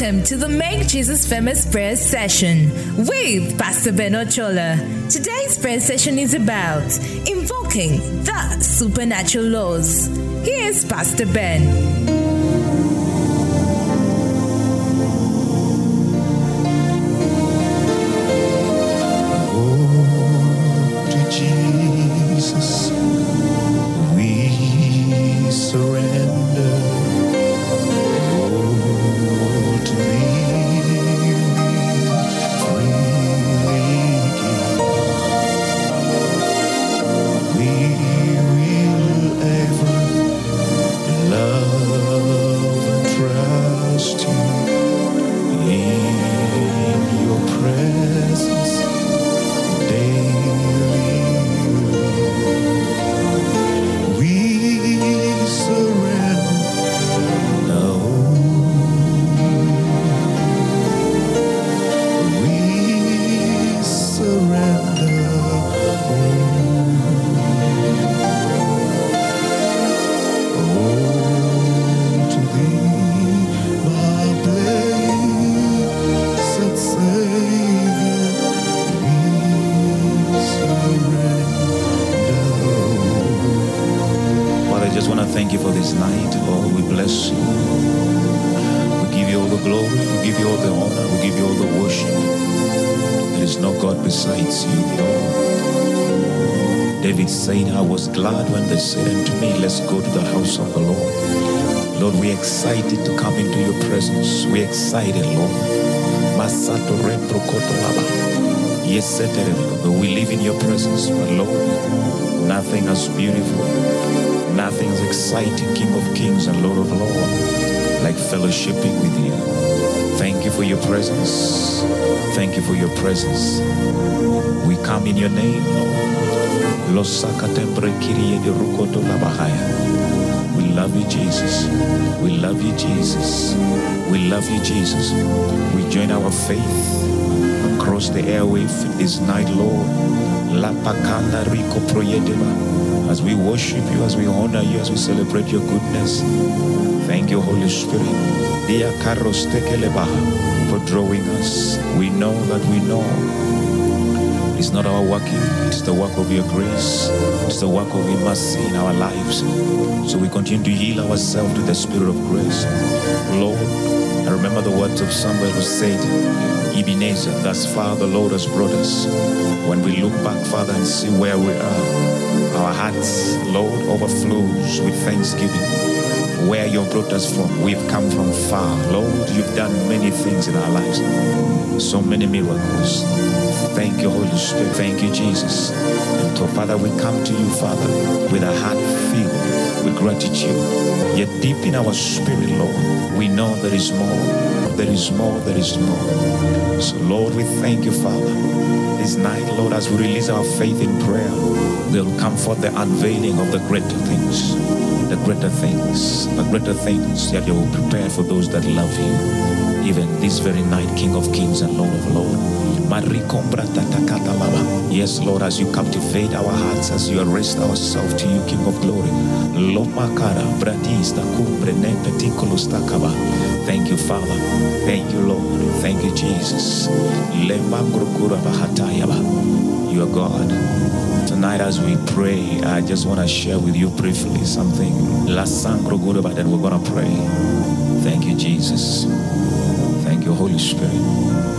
Welcome to the Make Jesus Famous prayer session with Pastor Ben Ochola. Today's prayer session is about invoking the supernatural laws. Here's Pastor Ben. For your presence. Thank you for your presence. We come in your name. We love you, Jesus. We love you, Jesus. We love you, Jesus. We join our faith across the airwave this night, Lord. As we worship you, as we honor you, as we celebrate your goodness. Thank you, Holy Spirit. Dia tekelebaha for drawing us. We know that we know it's not our working, it's the work of your grace, it's the work of your mercy in our lives. So we continue to yield ourselves to the Spirit of grace. Lord, I remember the words of Samuel who said, Ebenezer, thus far the Lord has brought us. When we look back, Father, and see where we are, our hearts, Lord, overflows with thanksgiving. Where you brought us from, we've come from far. Lord, you've done many things in our lives, so many miracles. Thank you, Holy Spirit. Thank you, Jesus. And so, Father, we come to you, Father, with a heart filled with gratitude. Yet deep in our spirit, Lord, we know there is more. There is more. There is more. So, Lord, we thank you, Father. This night, Lord, as we release our faith in prayer, there will come forth the unveiling of the greater things. The greater things, the greater things that you will prepare for those that love you. Even this very night, King of Kings and Lord of Lords. Yes, Lord, as you captivate our hearts, as you arrest ourselves to you, King of Glory. Thank you, Father. Thank you, Lord. Thank you, Jesus. You are God. Tonight, as we pray, I just want to share with you briefly something. Last song, that we're going to pray. Thank you, Jesus. Thank you, Holy Spirit.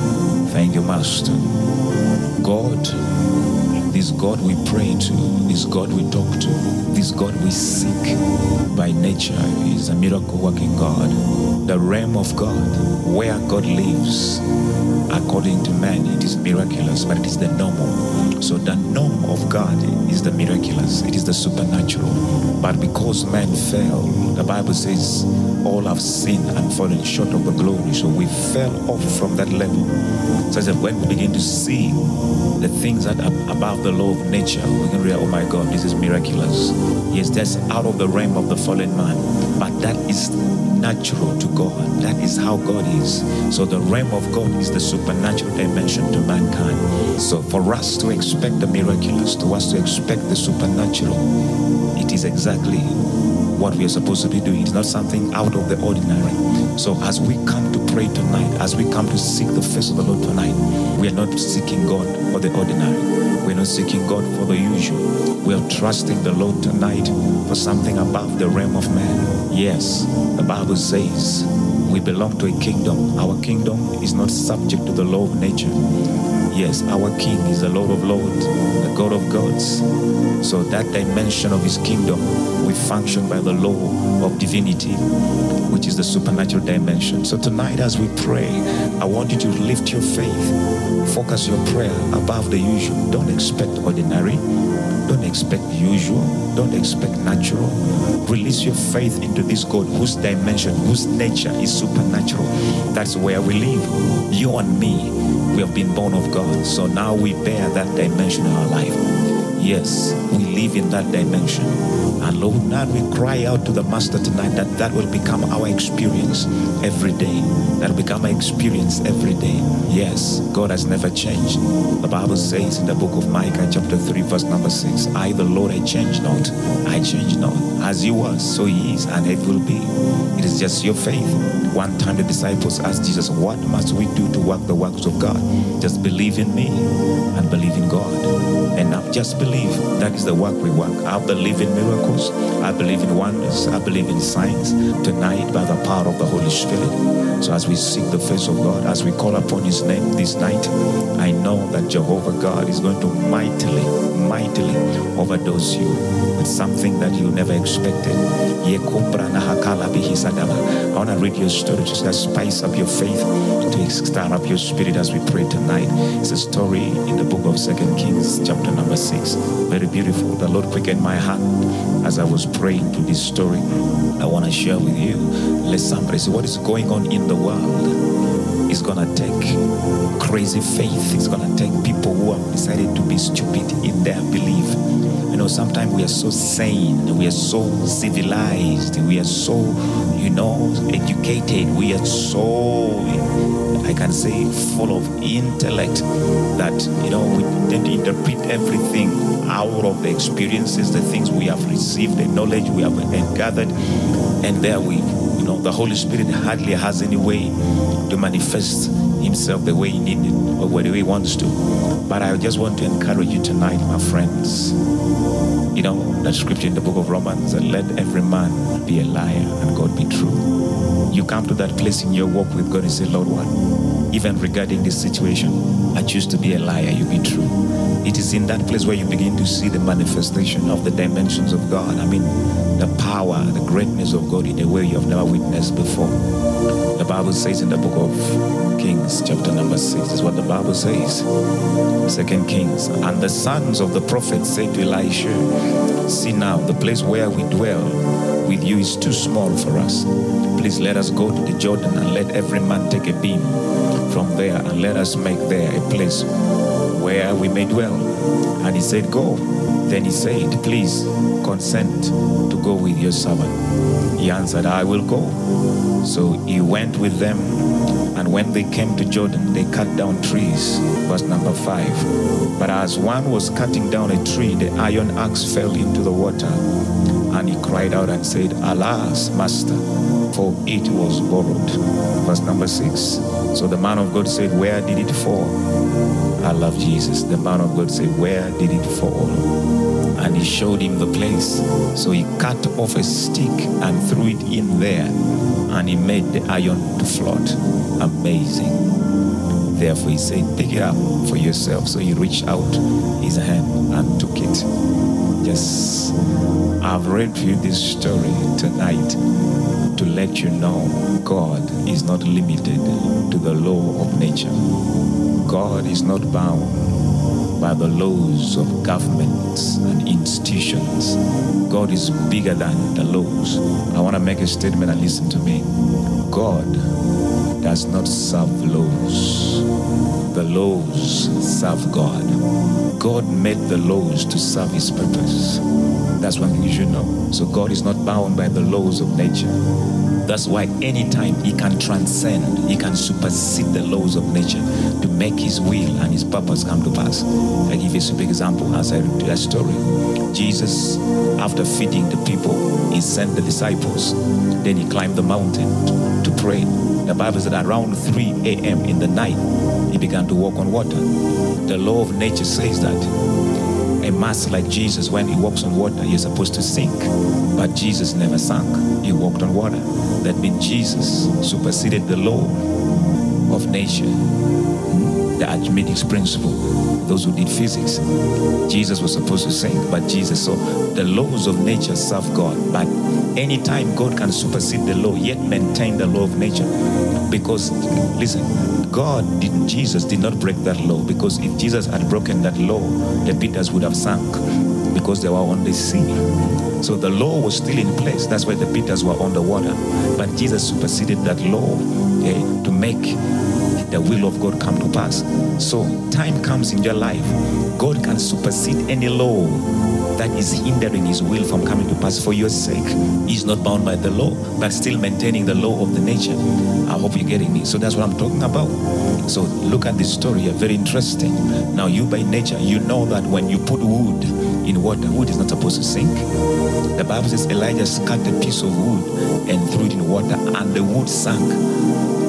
Thank you, Master. God, this God we pray to, this God we talk to, this God we seek by nature is a miracle working God. The realm of God, where God lives, according to man, it is miraculous, but it is the normal. So the norm of God is the miraculous, it is the supernatural. But because man fell, the Bible says all have sinned and fallen short of the glory. So we fell off from that level. So that when we begin to see the things that are above the law of nature, we can realize, oh my God, this is miraculous. Yes, that's out of the realm of the fallen man. But that is natural to God. That is how God is. So the realm of God is the supernatural dimension to mankind. So for us to expect the miraculous, to us to expect the supernatural, it is exactly what we are supposed to be doing. It's not something out of the ordinary. So as we come to pray tonight, as we come to seek the face of the Lord tonight, we are not seeking God for the ordinary. We're not seeking God for the usual. We are trusting the Lord tonight for something above the realm of man. Yes, the Bible says we belong to a kingdom. Our kingdom is not subject to the law of nature. Yes, our King is the Lord of Lords, the God of gods. So that dimension of his kingdom, we function by the law of divinity, which is the supernatural dimension. So tonight as we pray, I want you to lift your faith, focus your prayer above the usual. Don't expect ordinary. Don't expect usual. Don't expect natural. Release your faith into this God whose dimension, whose nature is supernatural. That's where we live. You and me, we have been born of God. So now we bear that dimension in our life. Yes, we live in that dimension. And Lord, now we cry out to the Master tonight that that will become our experience every day. That will become our experience every day. Yes, God has never changed. The Bible says in the book of Micah, chapter 3, verse number 6, I, the Lord, I change not. I change not. As you was, so he is, and it will be. It is just your faith. One time the disciples asked Jesus, What must we do to work the works of God? Just believe in me and believe in God. And now just believe. That is the work we work. I believe in miracles. I believe in wonders. I believe in signs tonight by the power of the Holy Spirit. So as we seek the face of God, as we call upon His name this night, I know that Jehovah God is going to mightily, mightily overdose you with something that you never expected. I want to read your story just to spice up your faith, to stir up your spirit as we pray tonight. It's a story in the book of Second Kings, chapter number six. Very beautiful. The Lord quickened my heart as I was praying to this story. I want to share with you. Let somebody say what is going on in the world It's gonna take crazy faith. It's gonna take people who have decided to be stupid in their belief. You know, sometimes we are so sane, we are so civilized, we are so, you know, educated, we are so, I can say, full of intellect that, you know, we tend to interpret everything out of the experiences, the things we have received, the knowledge we have gathered, and there we, you know, the Holy Spirit hardly has any way to manifest himself the way he needed or way he wants to. But I just want to encourage you tonight, my friends. You know, that scripture in the book of Romans, let every man be a liar and God be true. You come to that place in your walk with God and say, Lord, what? Even regarding this situation, I choose to be a liar, you be true. It is in that place where you begin to see the manifestation of the dimensions of God. I mean, the power, the greatness of God in a way you have never witnessed before. The Bible says in the book of Kings, chapter number six, is what the Bible says. Second Kings. And the sons of the prophets said to Elisha, See now, the place where we dwell with you is too small for us. Please let us go to the Jordan and let every man take a beam from there and let us make there a place where we may dwell. And he said, Go. Then he said, Please consent to go with your servant. He answered, I will go. So he went with them. And when they came to Jordan, they cut down trees. Verse number five. But as one was cutting down a tree, the iron axe fell into the water. And he cried out and said, Alas, master, for it was borrowed. Verse number six. So the man of God said, Where did it fall? I love Jesus. The man of God said, Where did it fall? And he showed him the place. So he cut off a stick and threw it in there. And he made the iron to float. Amazing. Therefore, he said, Pick it up for yourself. So he reached out his hand and took it. Yes, I've read you this story tonight to let you know God is not limited to the law of nature. God is not bound by the laws of governments and institutions. God is bigger than the laws. I want to make a statement and listen to me. God does not serve laws. The laws serve God. God made the laws to serve his purpose. That's one thing you should know. So God is not bound by the laws of nature. That's why anytime he can transcend, he can supersede the laws of nature to make his will and his purpose come to pass. I give you a super example as I read that story. Jesus, after feeding the people, he sent the disciples. Then he climbed the mountain to pray. The Bible said around 3 a.m. in the night, he began to walk on water. The law of nature says that a master like Jesus, when he walks on water, you're supposed to sink. But Jesus never sank. He walked on water. That means Jesus superseded the law of nature, the Archimedes principle. Those who did physics, Jesus was supposed to sink, but Jesus saw the laws of nature serve God. But anytime God can supersede the law, yet maintain the law of nature, because listen, God did Jesus did not break that law because if Jesus had broken that law, the Peters would have sunk because they were on the sea. So the law was still in place. That's why the Peters were on the water. But Jesus superseded that law okay, to make the will of God come to pass. So time comes in your life, God can supersede any law that is hindering his will from coming to pass for your sake. He's not bound by the law, but still maintaining the law of the nature. I hope you're getting me. So that's what I'm talking about. So look at this story very interesting. Now you by nature, you know that when you put wood in water, wood is not supposed to sink. The Bible says Elijah cut a piece of wood and threw it in water, and the wood sank.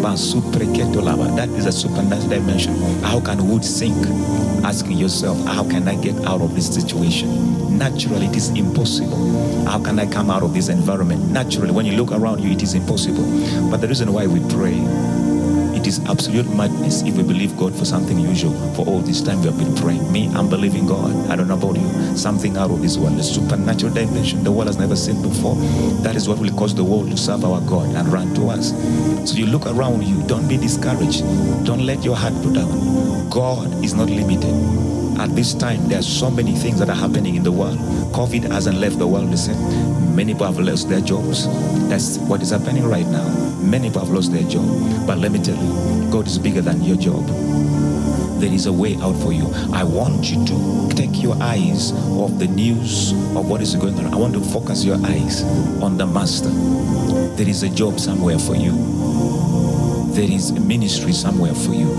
That is a supernatural dimension. How can wood sink? Asking yourself, how can I get out of this situation? Naturally, it is impossible. How can I come out of this environment? Naturally, when you look around you, it is impossible. But the reason why we pray it is absolute madness if we believe God for something usual. For all this time we have been praying. Me, I'm believing God. I don't know about you. Something out of this world, a supernatural dimension the world has never seen before. That is what will cause the world to serve our God and run to us. So you look around you. Don't be discouraged. Don't let your heart go down. God is not limited. At this time, there are so many things that are happening in the world. COVID hasn't left the world same. Many people have lost their jobs. That's what is happening right now. Many people have lost their job. But let me tell you, God is bigger than your job. There is a way out for you. I want you to take your eyes off the news of what is going on. I want to focus your eyes on the Master. There is a job somewhere for you. There is a ministry somewhere for you.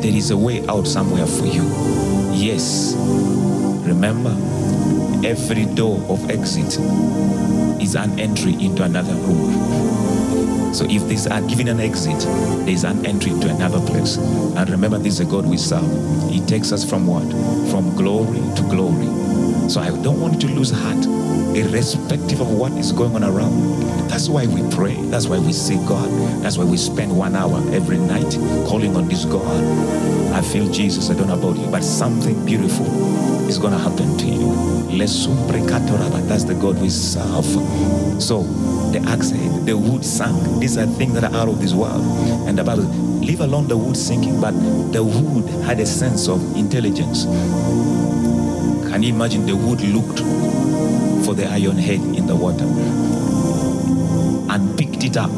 There is a way out somewhere for you. Yes. Remember, every door of exit is an entry into another room. So if these are given an exit, there's an entry to another place. And remember, this is a God we serve. He takes us from what? From glory to glory. So I don't want you to lose heart, irrespective of what is going on around. That's why we pray. That's why we seek God. That's why we spend one hour every night calling on this God. I feel Jesus. I don't know about you, but something beautiful is going to happen to you. That's the God we serve. So the axe, the wood sank. These are things that are out of this world. And the Bible, leave alone the wood sinking, but the wood had a sense of intelligence. Can you imagine the wood looked for the iron head in the water and picked it up?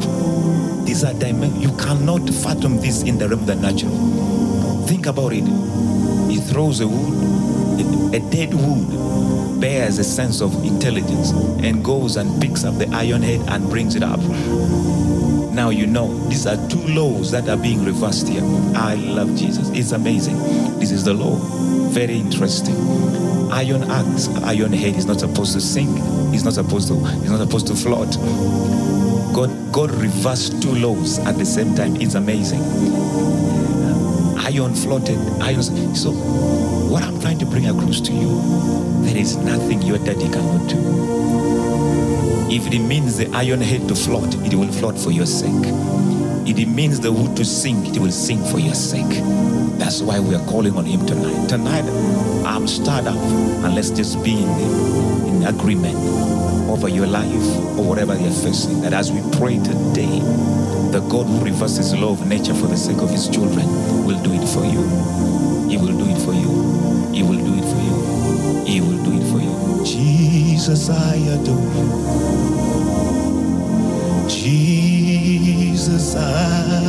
These are dimensions. You cannot fathom this in the realm of the natural. Think about it. He throws a wood, a dead wood bears a sense of intelligence and goes and picks up the iron head and brings it up. Now you know these are two laws that are being reversed here. I love Jesus. It's amazing. This is the law. Very interesting. Iron axe, iron head is not supposed to sink. It's not supposed to. It's not supposed to float. God, God reversed two laws at the same time. It's amazing. Iron floated. Iron. So, what I'm trying to bring across to you, there is nothing your daddy cannot do. If it means the iron head to float, it will float for your sake. If it means the wood to sink, it will sink for your sake. That's why we are calling on him tonight. Tonight, I'm stirred up, and let's just be in, in agreement over your life or whatever you're facing. That as we pray today, the God who reverses law of nature for the sake of his children will do it for you. He will do it for you. He will do it for you. He will do it for you. Jesus, I adore you. Jesus, I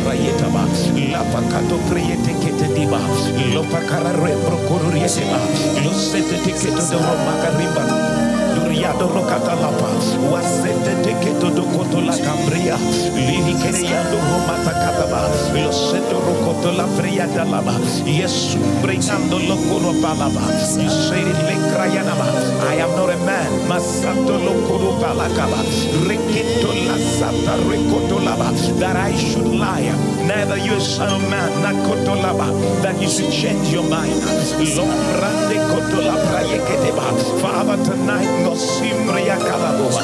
rokoto la para yetaba. La pakato priyete ke te diba. Lo pakara rembro de ba. I am not a man that I should lie. Neither you of man that you should change your mind. Father tonight ngosimbre ya kalaboa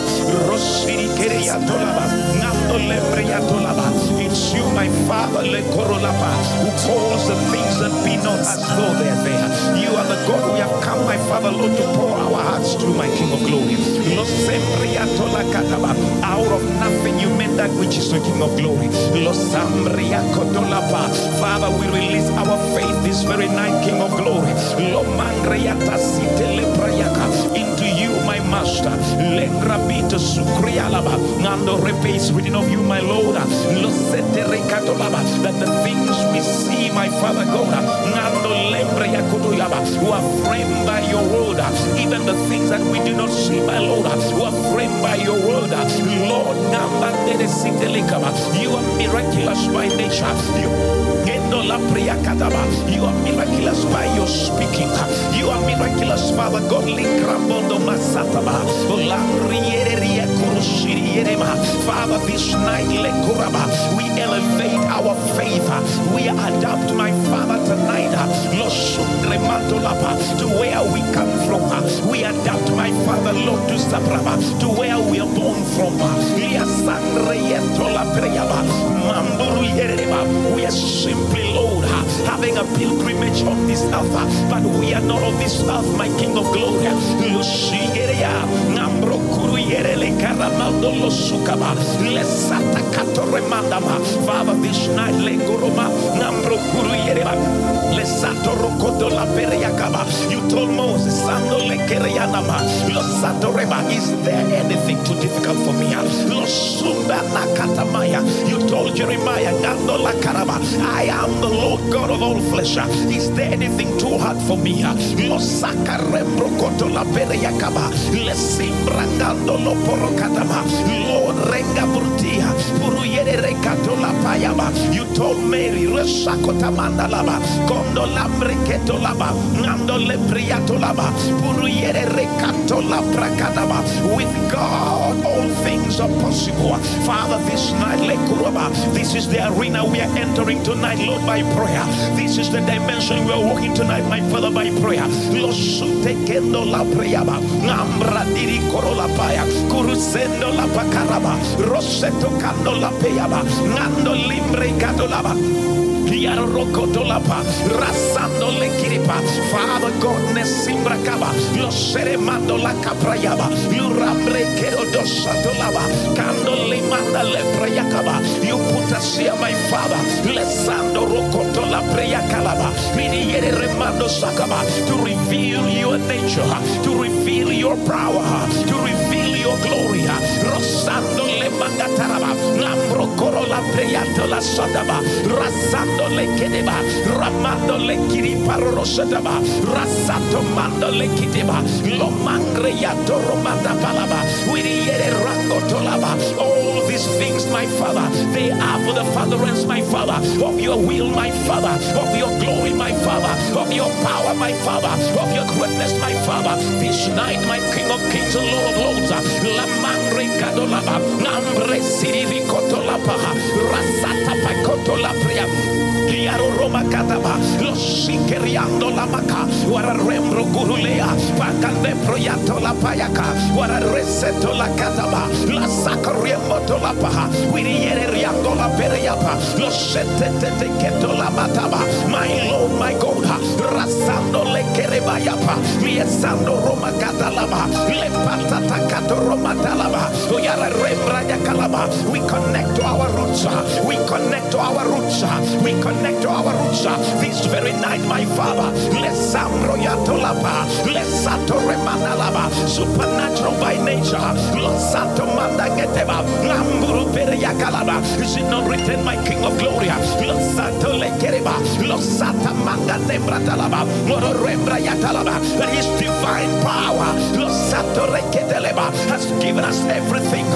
rosiri kere ya tolaba. Ngando lembre ya tolaba. It's you my father le korolaba who calls the things that be not as though they are there. You are the God we have come my father Lord to pour our hearts through my King of glory. Lo sempre ya tolakataba out of nothing you made that which is the King of glory. Lo sambre ya kotolaba father we release our faith this very night King of glory. Into you my master. Lengrabito sukrialaba. Ngando repe is written of you my lord. That the things we see my father god ngando lembre yakotoyaba who are framed by your word. Even the things that we do not see my lord who are framed by your word. Lord sitelekaba. You are miraculous by nature. You You are miraculous by your speaking. You are miraculous, Father God. Father, this night we elevate our faith. We adapt, my Father, tonight. To where we come from. We adapt, my Father, Lord, to Sabraba, to where we are born from. Yereba. We are simply, Lord, having a pilgrimage on this earth. But we are not of this earth, my King of glory. Father, this night, Periakaba. You told Moses. Is there anything too difficult for me? You told Jeremiah. I am the Lord God of all flesh. Is there anything too hard for me? Lord Renga Brutia. You told Mary, Resakota Mandalaba. Kondo Lambreketo Laba. Nando Lepriato Laba. Puruyere Rekatola Prakadaba. With God, all things are possible. Father, this night, Lekuraba, this is the arena we are entering tonight, Lord, by prayer. This is the dimension we are walking tonight, my Father, by prayer. Kurusendo la la peyaba. Nando limbre. Yarokotolapa, rasando le kiripa, Father God, nesimbra kaba, lo seremando la caprayaba, lurambre kerodosa dolaba, kando le manda le prayakaba, you put us here, my Father, lesando rokoto la preyakalaba, mini yere remando sakaba, to reveal your nature, to reveal your power, to reveal rosando le lambro preyato la sodaba, rasando le kedeba, ramando le kiripa rosadaba, rasato mando le lo romanda palaba, rango tolaba, all these things, my Father, they are for the Father furtherance, my Father, of your will, my Father, of your glory, my Father, of your power, my Father, of your greatness, my Father. This night, my King of Kings and Lord of Lords, la mangre kadolaba, nambre sirivi kotolapa, rasata pakotola pria. Chiaro Roma Kataba, lo sikeriando la rembro gurulea, pagande proyato la payaka, la kataba, la to la paha, la la mataba, my Lord, my God, rasando le kerebayapa, Roma Katalaba, le patata kato Roma Talaba, we connect to our roots, we connect to our roots, we connect to this very night, my Father. Lesambro yatolapa, lesato remanalaba, supernatural by nature. Losato manda geteba, lamburu pere yakalaba. Is it not written, my King of Glory? Losato lekereba, talaba, moro rembra yatalaba. That His divine power, losato reketeleba, has given us everything.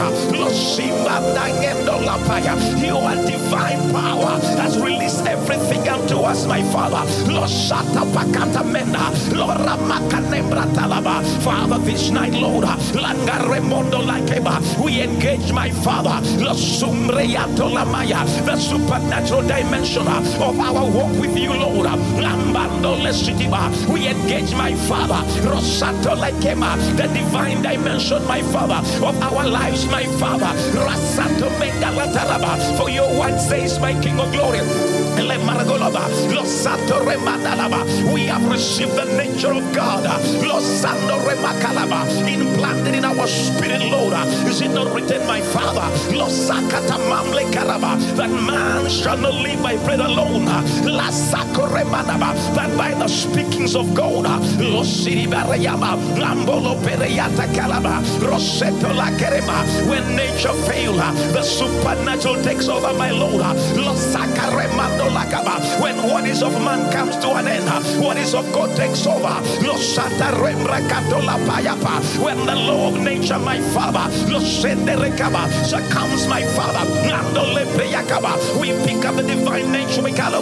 Lapaya. Your divine power has released everything unto us, my Father. Father, this night, Lord. We engage, my Father, the supernatural dimension of our walk with you, Lord. We engage, my Father, the divine dimension, my Father, of our lives, my Father. For your word says, my King of glory. We have received the nature of God. Implanted in our spirit, Lord. Is it not written, my Father? That man shall not live by bread alone. That by the speakings of God. When nature fails, the supernatural takes over, my Lord. When what is of man comes to an end, what is of God takes over. When the law of nature, my Father, succumbs, my Father, we pick up the divine nature, we call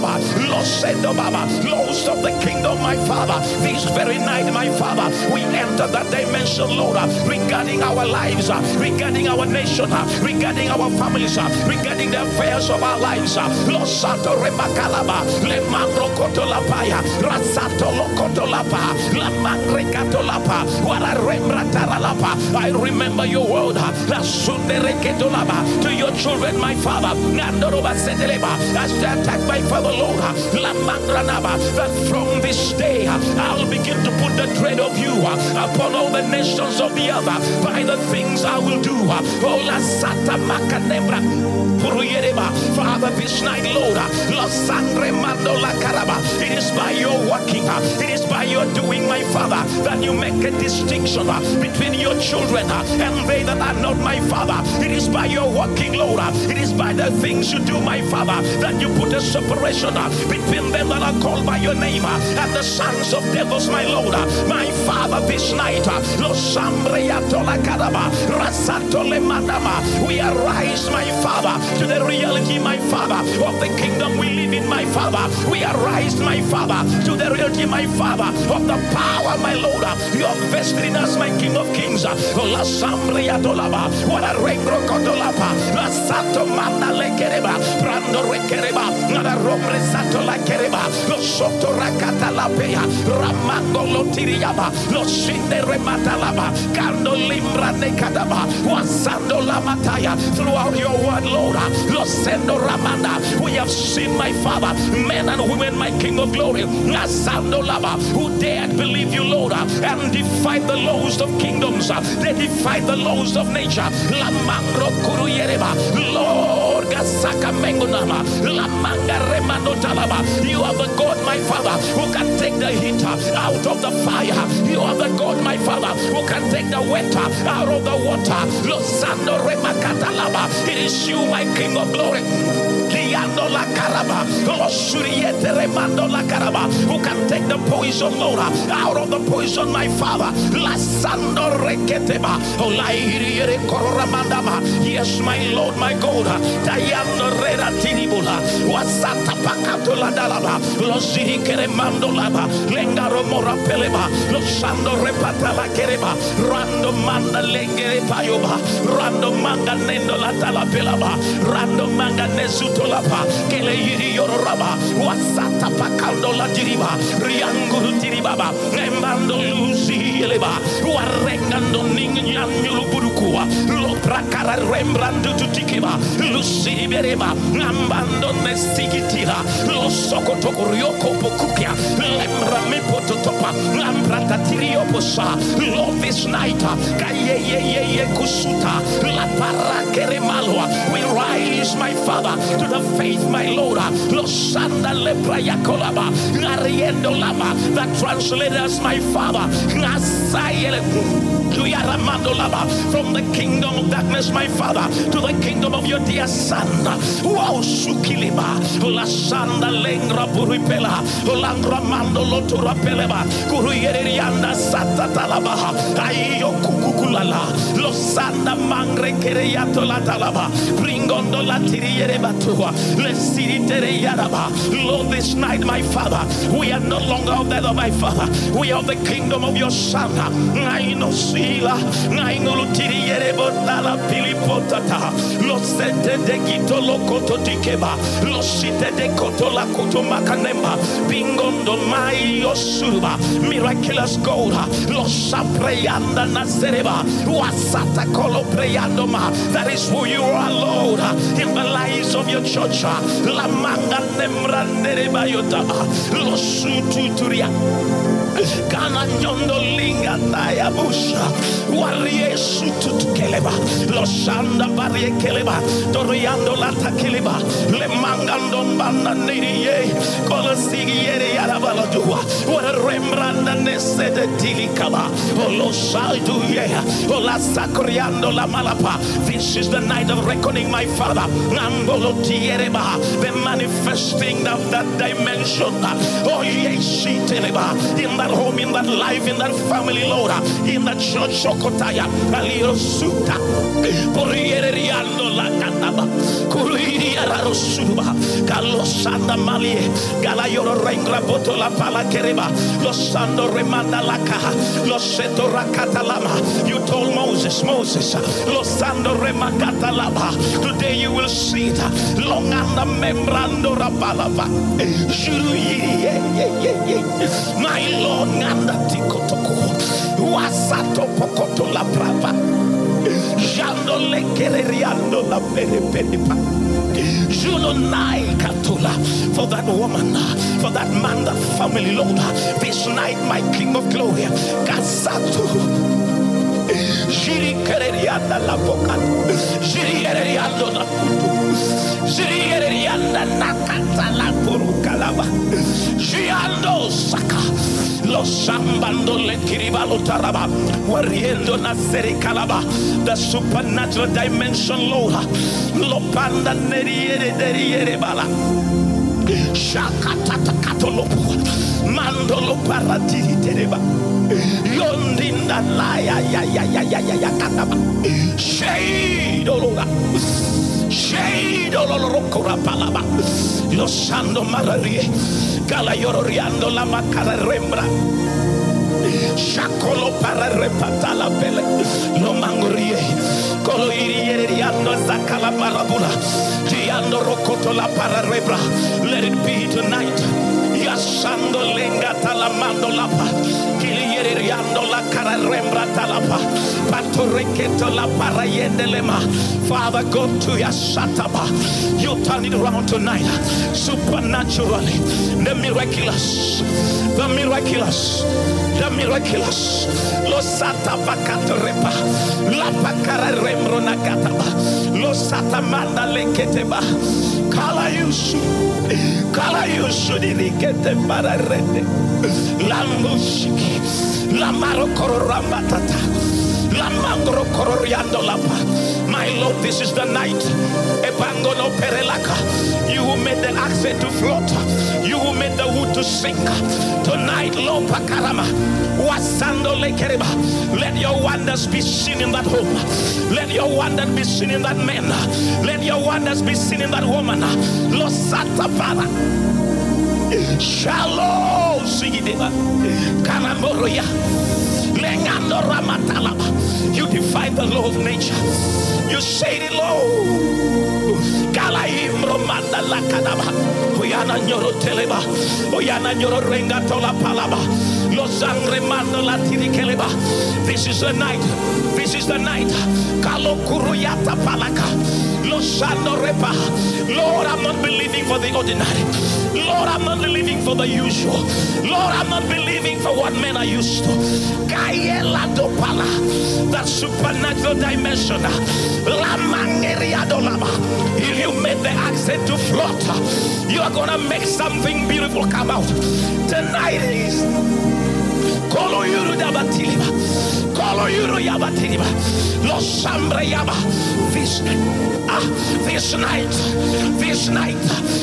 Laws of the kingdom, my Father, this very night, my Father, we enter that dimension, Lord, uh, regarding our lives, uh, regarding our nation, uh, regarding our families, regarding the affairs of our lives. Los Santo Remakalaba, Le Mandro Kotolapaya, Rasato Lokotolapa, La Mangre Katolapa, Wala Rembrataralapa. I remember your word, La Sundere Ketolaba, to your children, my Father, Nandoroba Seteleba, as they attack my Father, Lord, La Mangranaba, that from this day I'll begin to put the dread of you uh, upon all the nations of the other uh, by the things I will do. Oh. Father, this night, Lord, it is by your working, it is by your doing, my Father, that you make a distinction between your children and they that are not my Father. It is by your working, Lord, it is by the things you do, my Father, that you put a separation between them that are called by your name and the sons of devils, my Lord. My Father, this night, we arise, my Father, to the reality, my Father, of the kingdom we live in, my Father. We arise, my Father, to the reality, my Father, of the power, my Lord. You have vested in us, my King of Kings. La Sambria Dolaba, what a regro cotolapa, La Sato Manda Lekereba, Brando Rekereba, Nada Rombre Sato La Kereba, Lo Soto Rakata La Pea, Lotiriaba, Lo Sinde Rematalaba, Cando Limbra Nekadaba, Wasando La Mataya, throughout your word, Lord. Uh, Losendo Ramanda. We have seen my Father, men and women, my King of Glory, Nasando Lava, who dared believe you, Lord, uh, and defied the laws of kingdoms. Uh, they defied the laws of nature. Lamangro Kuruyereba, Lord Gasaka Mengunama, Lamanga Remando Talaba. You are the God, my Father, who can take the heat out of the fire. You are the God, my Father, who can take the wet out of the water. Losando Remakatalaba. It is you, my King of glory. La caraba, oh, Losuriete Remando la caraba, who can take the poison, Lord, out of the poison, my Father. La sando reketeba, olairiere oh, kororamandama. Yes, my Lord, my God. Tayando reda tinibula, wasata pakato la dalaba, los zirikere mando laba, lengaro mora peleba, los sando repata la kereba, rando manda lengere payoba, rando manga nendo la talapelaba, rando manga nezuto lapa, kele yiri yororaba, wasata pakando la diriba, rianguru diribaba, embando luzi eleba, warengando ningyanyulu burukua, lo prakara rembrando tutikeba, lusi bereba, ambando nesigitira, lo sokotoko ryoko pokukia, lembra mi pototopa, lambrata tirioposa, lo night, kaye ye ye ye kusuta, la parakere malwa, we rise, my Father, to the faith, my Lord, losanda lepra yakolaba, ariendo lama, that translated as my Father, nasayele, from the kingdom of darkness, my Father, to the kingdom of your dear Son. Wow, Sukiliba, Lasanda Lengra Puripela, Langra Mando Lotura Peleba, Kuruyerianda Sata Talabaha, Ayo Kukukulala, Losanda Mangre Kereyato La Talaba, Bringondo La Tiriere Batua, Lesiritere Yaraba. Lord, this night, my Father, we are no longer of that of my Father, we are the kingdom of your Son. I know sila, I know Tiriere Botala Pilipotata, Losete de Gito Lokoto Dikeba, Losite de Kotola Koto Makanemba, Bingondo Mai Osuba, miraculous gold, Losa Preyanda Nazereba, Wasata Kolo Preyandoma. That is who you are, Lord, in the lives of your church. La Manga Nemra Nereba Yota, Losutu Turia. Kana nyondo linga taya busha. Warie sutu keleba. Losanda barie keleba. Toriando lata keleba. Le mangando banda niriye rembranda nese de tilikaba la malapa. This is the night of reckoning my father. Ngambolo tiereba the manifesting of that dimension. Oh yes in that home in that life in that family Lord in that church Suta Porieriando la Kanaba Rosuba Carlos Losanda Malie, Botola Pala Kereba, Losando Remanda Rakatalama. You told Moses, Moses, Losando Remakatalama. Today you will see it. Longanda Membrando Rapalava. My Lord, Nanda Tikotoko. Wasato Pokoto La Brava. Jando le kereriando la pere penipa. For that woman, for that man, that family, Lord. This night, my King of Glory, Gasato. Jiri kererianda la boca. Jiri kereriando la putu. Jiri kererianda nakata la puru kalaba. Jiando saka. The supernatural dimension, Lord. Lopanda neriere deriere bala. Shakatata katolopo. Mandolo paratiri tereba. Yondinda la ya ya ya ya ya ya ya kataba. Shade olora. Shade palaba. Yororiando la macara rembra. Shakolo para repata la pele. Lo. Colo. Giando rokoto la para rebra. Let it be tonight. Yasando lenga talamando lapa. Kilieriando la cara rembra talapa. Pato reketo la para yendelema. Father, go to your Yasataba. You turn it around tonight. Supernaturally. The miraculous. The miraculous the miraculous. Lo sata vakato repa. La pakara rembro. Lo sata manda leketeba. Kala yusu. Kala yusu dirikete para rende. La musiki. La maro kororambatata. La mangro kororiando lapa. My Lord, this is the night. Epangono perelaka. You who made the axe to float. You who made the wood to sink. Tonight, Lord Pakarama. Let your wonders be seen in that home. Let your wonders be seen in that man. Let your wonders be seen in that woman. Losata para. Shalom. You defy the law of nature. You say it, Lord. Galaim romanda la kadaba. Oyana nyoro teleba. Oyana nyoro renga tola palaba. Los angre mando la tirikeleba. This is the night. This is the night. Kalo kuruyata palaka. Lord, I'm not believing for the ordinary. Lord, I'm not believing for the usual. Lord, I'm not believing for what men are used to. That supernatural dimension. If you made the accent to float, you are going to make something beautiful come out. Tonight is. Kolo yuru dabatiliba. Kolo yuru yabatiliba. Los sambre yaba. This ah, this night, this night,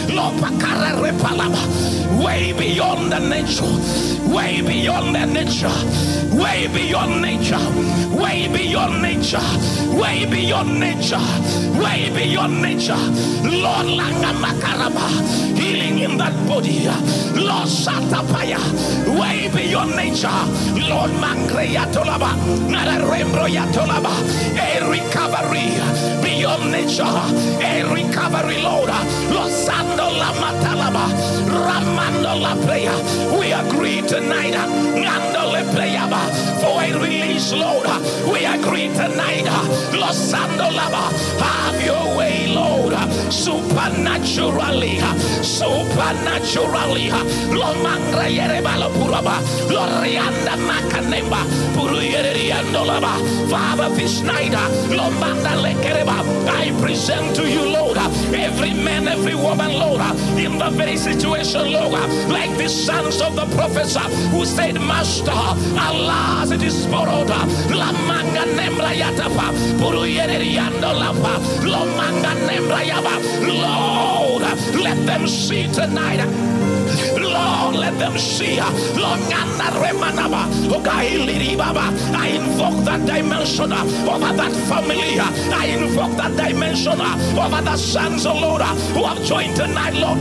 Lopakara repalaba. Way beyond the nature, way beyond the nature, way beyond nature, way beyond nature, way beyond nature, way beyond nature. Lord Langa Makaraba, healing in that body. Lord Satapaya, way beyond nature. Lord Mangre Yatolaba, Nara Rembro Yatolaba, a recovery beyond nature, a recovery, Lord. Losando la matalaba, Ramando la prayer. We agree tonight, for a release, Lord. We agree tonight, Losando laba, have your way, Lord, supernaturally, supernaturally. Lo mangra yerebala puraba, lo rianda makanemba, puru yereriando laba. Father, this night, lo manda le kereba. I present to you, Lord, every man, every woman, Lord, in the very situation, Lord, like the sons of the prophets who said, Master, alas, it is borrowed. La manga nembra yatapa, puru yereriando lapa, lo manga nembra yaba. Lord, let them see tonight. Lord, let them see. Uh, Longana remanaba. I invoke that dimension uh, over that family. Uh, I invoke that dimension over the sons of Lord who have joined tonight, Lord.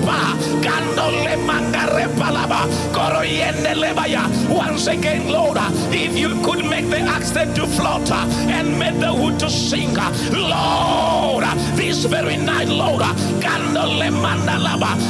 Once again, Lord, if you could make the accent to float and make the wood to sing, Lord, this very night, Lord.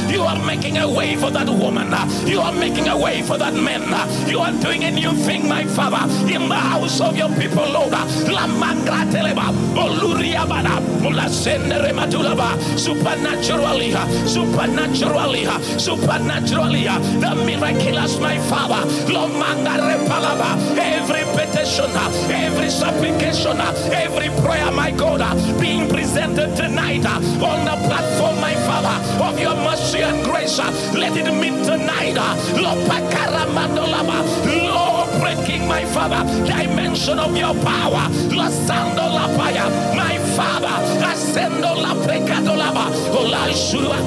You are making a way for that woman. You are making a way for that man. You are doing a new thing, my Father, in the house of your people, Lord. La mangra teleba, oluriabada, mulasende rematulaba, supernaturally, supernaturally, supernaturally, the miraculous, my Father. Lo manga repalaba, every petition, every supplication, every prayer, my God, being presented tonight on the platform, my Father, of your mercy and grace. Let it meet tonight. Pakaramandolaba, Lord, breaking, my Father, dimension of your power. Lasando la paya, my Father, ascendo la precatolaba, ola shua.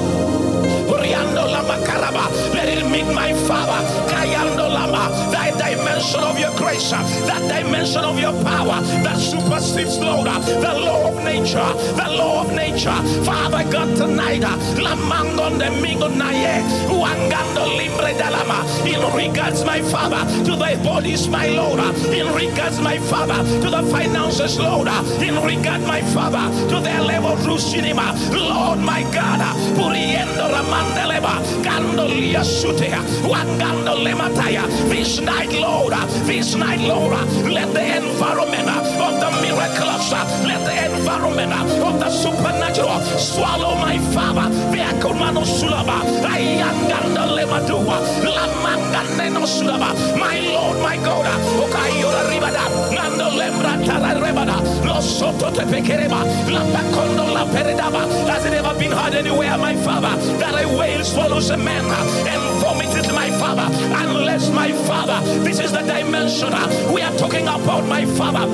Uriando la macaraba, let it meet my Father, Kayando lama, that dimension of your grace, that dimension of your power that supersedes, Lord, the law of nature, the law of nature. Father God, tonight, la mangon de mingo naye, wangando limbre dalama, in regards, my Father, to the bodies, my Lord, in regards, my Father, to the finances, Lord, in regard, my Father, to their level through cinema, Lord, my God, puriendo ramandeleba, gandolia sutea, wangando lemataya, this night, Lord, this night, Lord, let the environment of the miraculous, let the environment of the supernatural swallow my Father, Viakumano Sulaba, Ayanganda Lemadua, Lamanganeno Sulaba, my Lord, my God, Okayora Ribada, Nando Lembra Tara Rebada, Los Soto Tepekereba, La Pacondo La Peredaba, has it ever been heard anywhere, my Father, that a whale swallows a man and vomits it, my Father, unless my Father, this is the dimension. We are talking about, my Father,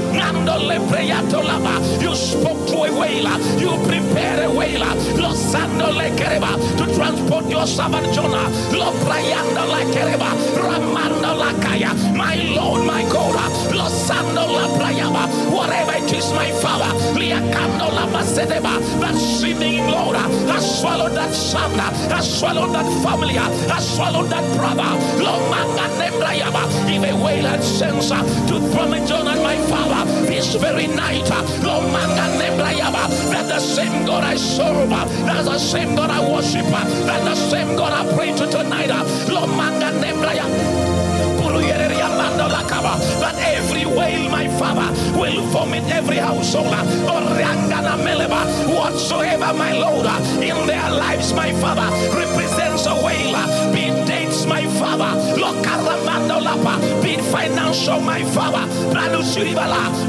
you spoke to a whaler, you prepared a whaler, to transport your servant Jonah, my Lord, my God, whatever it is, my Father, that seeming Lord, has swallowed that son, has swallowed that family, has swallowed that brother, Lo Manga Nembrayaba, if a whale had sense to vomit Jonah, my Father, this very night, Lo Manga Nembrayaba, that the same God I serve, that's the same God I worship, that the same God I pray to tonight, Lo Manga Nembrayaba. That every whale, my father, will vomit every household. Whatsoever, my Lord, in their lives, my father, represents a whale. Be dates, my father. Be it financial, my father.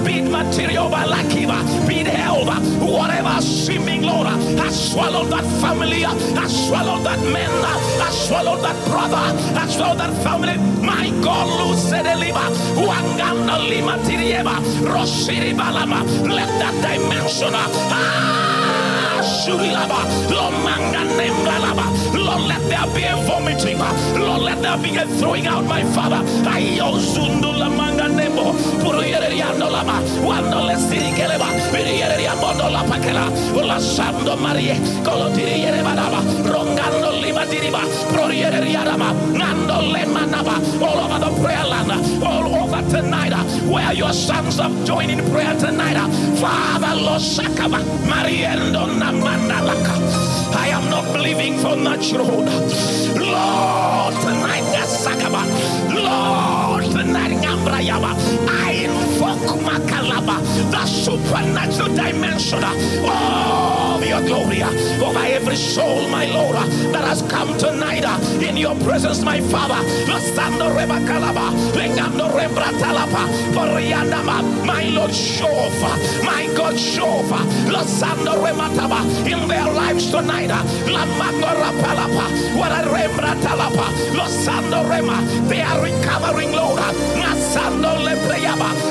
Be material, be it health, whatever seeming, Lord, has swallowed that family, has swallowed that man, has swallowed that brother, has swallowed that family. My God, Lucideliba, Wanganda Lima Tirieba, Rosiri Balama, let that dimension. Ah, Shulaba, Lomanga Nembalaba, Lord, let there be a vomiting, Lord, let there be a throwing out, my Father. Ayozundu Lamanga Nembo, Puruyeriano Lama, Wando Lestiri Keleba, Virieriamondo La Pakela, Ula Sando Marie, Colotiri Yerebanaba, Rongando Lima Diriba, Prorieriarama, Nando Lemanaba, all over the prayer land, all tonight, uh, where your sons have joined in prayer tonight. Uh, Father, Lord Sakaba, Mariendo Namandalaka. I am not believing for natural. Lord, tonight, Sakaba. Lord. I invoke Makalaba, the supernatural dimension of your glory over every soul, my Lord, that has come tonight in your presence, my Father. Lostando Rebakalaba, Lengando Rembratalapa, Poriandama, my Lord, show off, my God, show off, Losando Remataba, in their lives tonight, Lamangora Palapa, what a Rembratalapa, Losando Rema, they are recovering, Lord.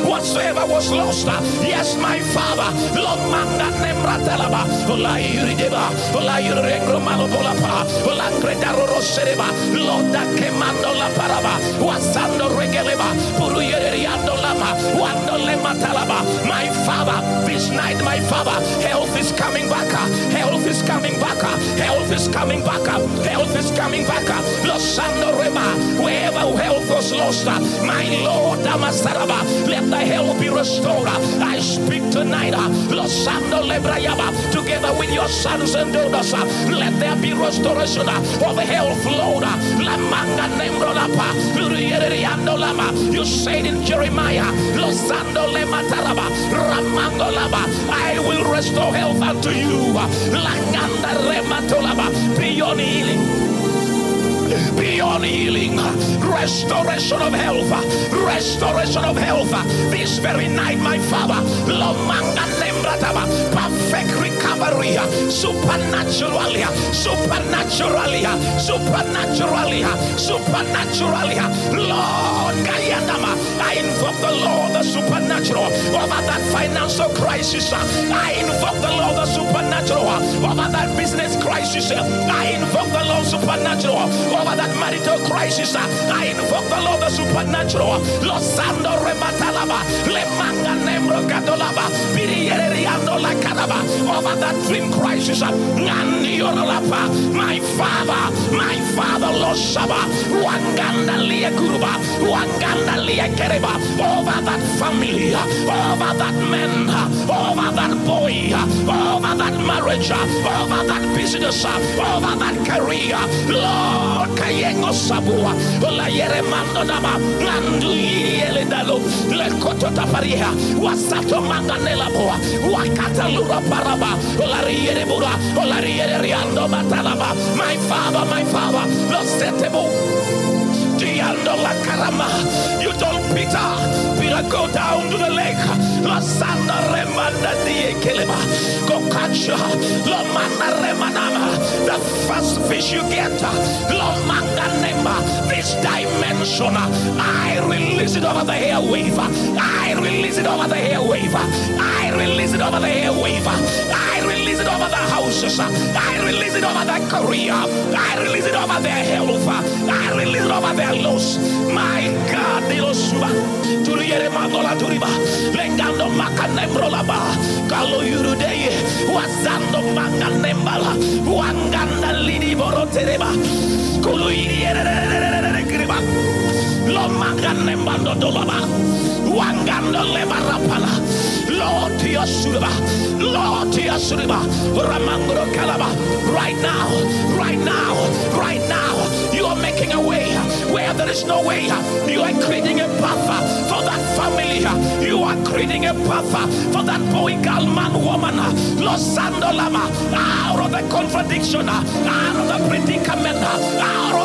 Whatsoever was lost, uh, yes, my Father. Lomanga nemratelaba. Ola yurideba. Ola yuregro malopolapa. Ola gredaro rosereba. Loda kemando la paraba. Wasando regeleba. Puru yeriando lama. Wando lema talaba. My Father, this night, my Father, health is coming back. Uh, health is coming back. Uh, health is coming back. Health is coming back. Losando rema. Wherever health was lost, my Lord, Damasaraba, let the health be restored. I speak tonight, uh, Losando Lebrayaba, together with your sons and daughters, uh, let there be restoration uh, of health, Lord. Lamanga Nemrolapa, Lama. You said in Jeremiah, Losando Lemataraba, Ramangolaba, I will restore health unto you. La Langanda Rematolaba, beyond healing beyond healing, restoration of health, restoration of health. This very night, my Father, Lomanga Nembrataba, perfect recovery, supernaturally, supernaturally, supernaturally, supernaturally. Lord, Gayanama, I invoke the Lord, the supernatural over that financial crisis. I invoke the Lord, the supernatural over that business crisis. I invoke the Lord, supernatural over that marital crisis. I invoke the Lord, the supernatural. Losando rematalaba, lemanga nembro gadolaba, piriyeriando la kadaba, over that dream crisis. Ngandiorolapa, my father, my father, Losaba, wanganda liya kuruba, wanganda liya kereba, over that family, over that man, over that boy, over that marriage, over that business, over that career. Lord, kayengo sabua, la yere dama, nandu yele dalo, le koto taparia, wasato manganela boa, wakata lura paraba, la riere bura, la riere riando batalaba, my father, my father, lo setebo. You told Peter, Peter, go down to the lake. Lasanda remanda keleba. Go catch Lomanda remanama. The first fish you get. Lomanda nema. This dimension. I release it over the hair airwave. I release it over the hair airwave. I release it over the hair airwave. I release it over the houses. I release it over their career. I release it over their health. I release it over their loss. My God, Dilosuba. Turiere mandola turiba. Lengando makanembro laba. Kalo yurudeye. Wazando manganembala. Wanganda lidi borotereba. Kulu yiriere kriba. Lo manganembando dolaba. Wangando lebarapala. Lord Tiasuriba, Lord Tiasuriba, Ramangro Kalaba. Right now, right now, right now, you are making a way where there is no way. You are creating a path for that family. You are creating a path for that boy, girl, man, woman. Los Sandolama, out of the contradiction, out of the predicament, out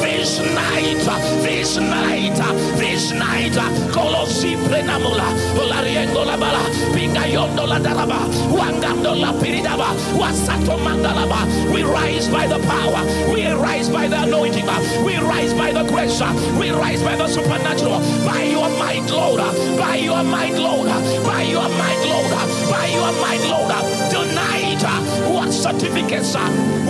this night, this night, this night, Kolosi Prenamula, Olariendo la Bala, Pingayondo la Daraba, Wangando la Piridaba, Wasato Mandalaba. We rise by the power, we rise by the anointing, we rise by the grace, we rise by the supernatural, by your might, Lord, by your might, Lord, by your might, Lord, by your might, Lord. Certificates, uh,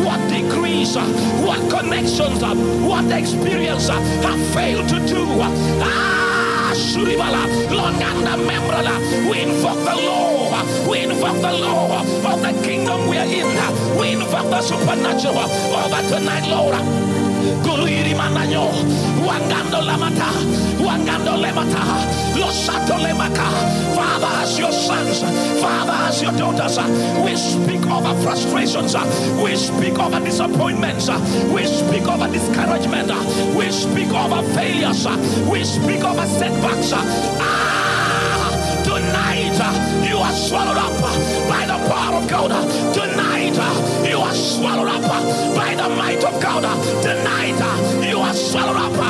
what degrees, uh, what connections, uh, what experience have failed to do. Ah, Suribala, Longanda Membrala, we invoke the law, we invoke the law of the kingdom we are in, we invoke the supernatural over tonight, Lord. Guluiri mananyo. Wangando lamata. Wangando lemata. Losato lemaka. Father, daughters, uh, we speak over frustrations. Uh, we speak over disappointments. Uh, we speak over discouragement. We speak over failures. We speak over setbacks. Ah, tonight you are swallowed up by the power of God. Tonight you are swallowed up by the might of God. Tonight you are swallowed up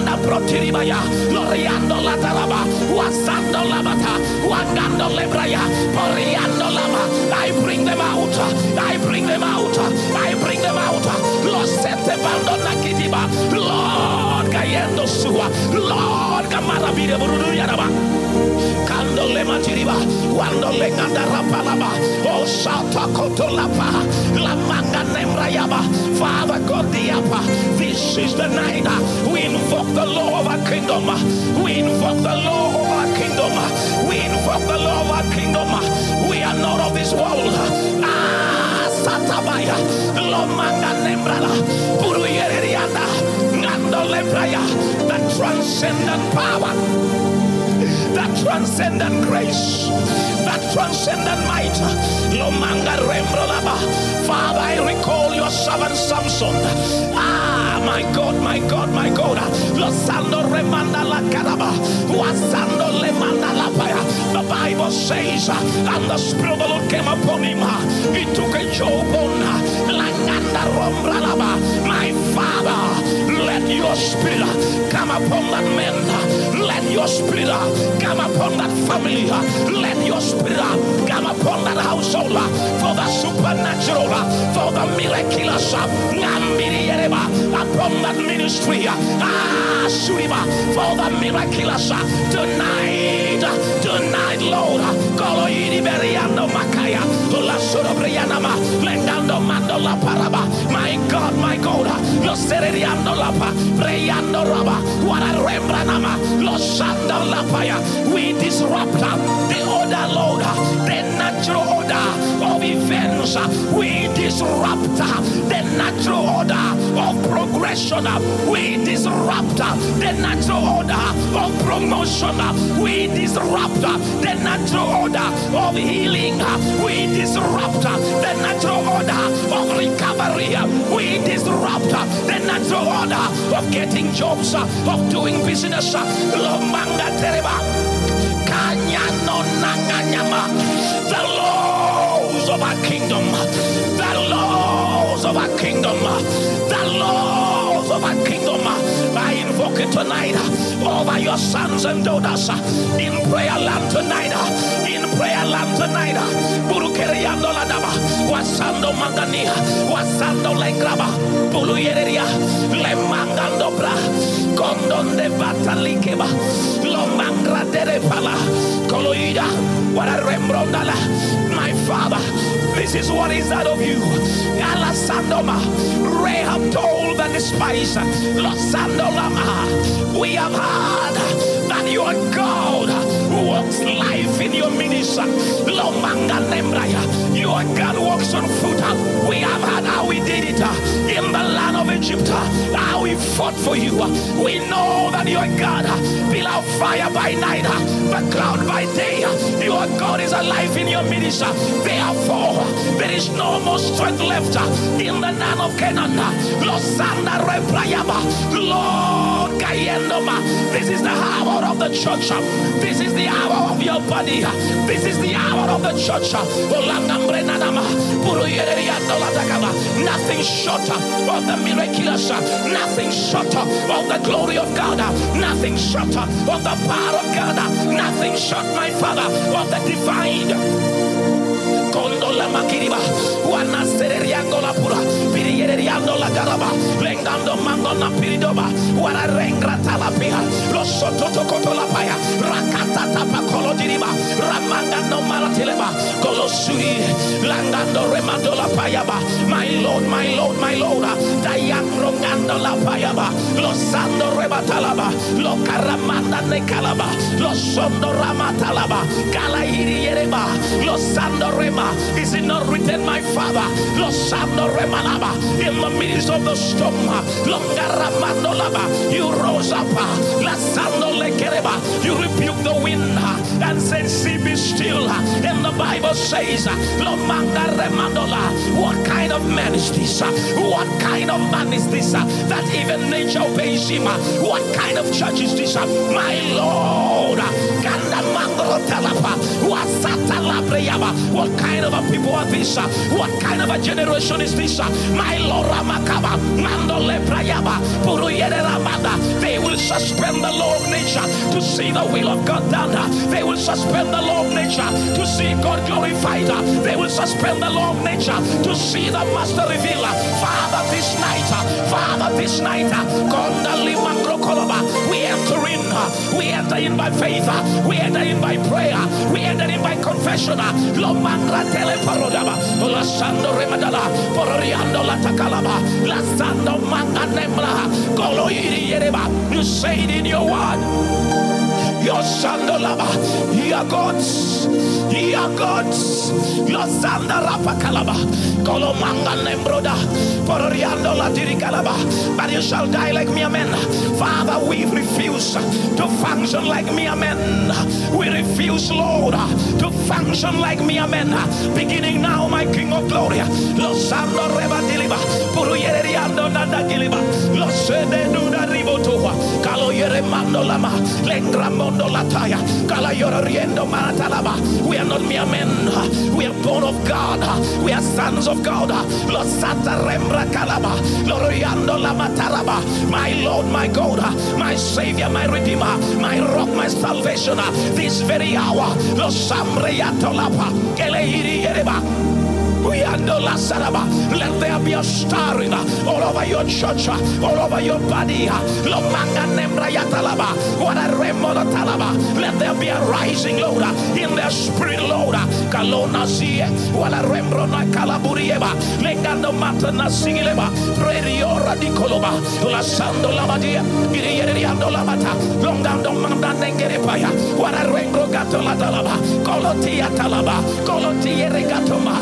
Loriando Wasando Labata, Wangando Lebraya, Poriando Lama, I bring them out, I bring them out, I bring them out, Losete Bando Nakidiba, Lord Gayendo Sua, Lord Gamarabide Buruduyaraba. Kando le matiriba, quando le ganda rapalaba, oh shata kotolapa, la manga nemrayaba, Father God diapa. This is the night we invoke the law of our kingdom. We invoke the law of our kingdom. We invoke the law of our kingdom. We are not of this world. Ah, satabaya, lo manga nembrala, puru the transcendent power that transcendent grace, that transcendent might. Father, I recall your servant Samson. Ah, my God, my God, my God. The Bible says, and the Spirit of the Lord came upon him. He took a. Langanda Rombralaba. My Father, spirit come upon that man. Let your spirit come upon that family. Let your spirit come upon that household for the supernatural, for the miraculous. Upon that ministry. Ah, for the miraculous. Tonight, tonight, Lord. Kolo yiri beriando makaya. La sorobrianama. Lengando mando la paraba. My God, my God. Lo sereriando lapa. Breyando raba. What a rembranama. Lo sando lapaya. We disrupt the order, Lord. The natural order of events. We disrupt the natural order of progression. We disrupt the natural order of promotion. We disrupt the natural order of healing. We disrupt the natural order of recovery. We disrupt the natural order of getting jobs, of doing business. Lomanga tereba. Kanyano nanganyama. The laws of our kingdom. The laws of our kingdom. The laws of our kingdom. Invoke it tonight over your sons and daughters uh, in prayer land tonight. Uh, in prayer land tonight. Uh, Burukeriando la daba. Wasando mangania. Wasando lengraba. Buluyeria. Le mangando bra. Condon de batalikeba. Lo mangra de pala. Coloida. What a rembrondala. My father. This is what is out of you. Alasandoma. Rahab told the despised. Losandolama. We have heard that you are God who walks life in your ministry. Lomanga Nembraya. You are God who walks on foot. We have heard how we did it in the land of Egypt. How we fought for you. We know that you are God. Fire by night, uh, the cloud by day. Your God is alive in your ministry. Uh. Therefore, there is no more strength left uh, in the land of Canaan. Lord Kayendoma. This is the hour of the church. This is the hour of your body. This is the hour of the church. Nothing short of the miraculous. Nothing short of the glory of God. Nothing short of the power of God. Nothing short, my Father, of the divine. Piriyeriando la garaba, lengando mango na piridoba, wana rengra talapia, lo sototo koto la paya, rakata tapa kolo diriba, ramanga no maratileba, kolo suri, langando remando la payaba, my Lord, my Lord, my Lord, ah, dayang rongando la payaba, lo sando rebatalaba, lo caramanda ne calaba, lo sondo ramatalaba, kala iri yereba, lo sando rema, is it not written, my father? Lo sando remanaba, in the midst of the storm, you rose up, you rebuke the wind, and said, See, be still. And the Bible says, What kind of man is this? What kind of man is this that even nature obeys him? What kind of church is this? My Lord, kind of a people are this? What kind of a generation is this? My Lord, they will suspend the law of nature to see the will of God done. They will suspend the law of nature to see God glorified. They will suspend the law of nature to see the Master reveal. Father, this night, Father, this night, we enter in, we enter in by faith, we enter in by prayer, we enter in confession. Lo mangra tele parodaba, la remadala, la takalaba, la sando manga nembla, iri yereba. You say it in your word. Your sandolaba, your gods, your gods, your sandarapa kalaba, kolomanga nembroda, pororiando la dirikalaba. But you shall die like mere men. Father, we refuse to function like mere men. We refuse, Lord, to function like me, men. Beginning now, my King of Glory, los sando reba diliba, puruyeriando nanda giliba, los sede yere lama, lengramo we are not mere men. We are born of God. We are sons of God. My Lord, my God, my Savior, my Redeemer, my rock, my salvation. This very hour. Los Samreyatolapa. Keleiri Yereba. Let there be a star stirring uh, all over your church, uh, all over your body. Uh, Remoto. Let there be a rising, Lord, in their spirit, Lord. Kalona sie, wala rembro na kalaburieba, lengando mata na singileba, preriora di koloba, lasando la madia, irieriando la mata, longando manda nengerepaya, wala rembro gato la talaba, kolotia talaba, kolotia regatoma,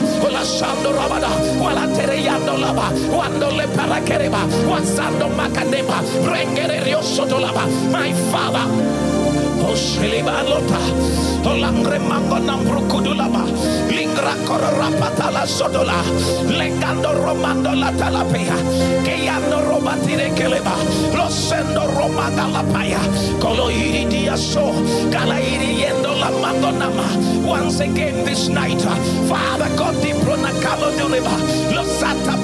Sando Rabada, Walatereyando Laba, Wando Le Parakereba, Wasando Makaneba, Rengere Riosotolaba, my father. Osheliba lota, olangre mango nambrukudulaba, lingra kororapatala sodola, lengando romando la talapea, keyando robatire keleba, losendo romanda la paya, kolo iridia so, kala la mango nama. Once again this night, uh, Father God, di prona kalo duleba, losata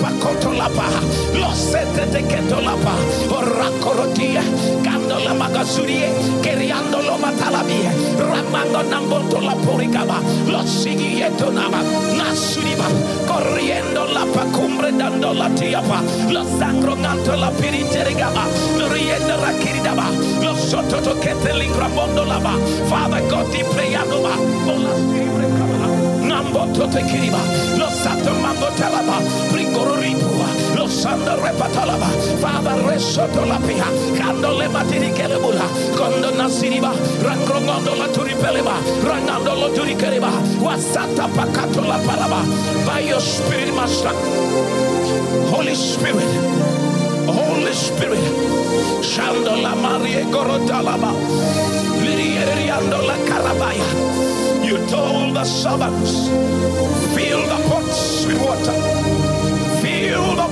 pakotolapa, losete te ketolapa, orakorotia, kando la magazurie, keriando lo matalabie, ramando namboto la poricaba, lo siguieto nama, nasuriba, corriendo la pacumbre dando la tiapa, lo sangronando la piriterigaba, lo riendo la kiridaba, lo sotto toquete l'ingramondo lava, Father God di preyanova, o la scribre Namboto te kiriba, lo sato mambo talaba, lo sanda repatalaba, Father le matiri kelebula, kondo nasiriba, rangrongondo la turipeleba, rangando lo turikeriba, wasata pakato la palaba, by your spirit master, Holy Spirit, Holy Spirit, Shando la Maria Gorotalaba, Liriando la Carabaya. You told the servants, fill the pots with water.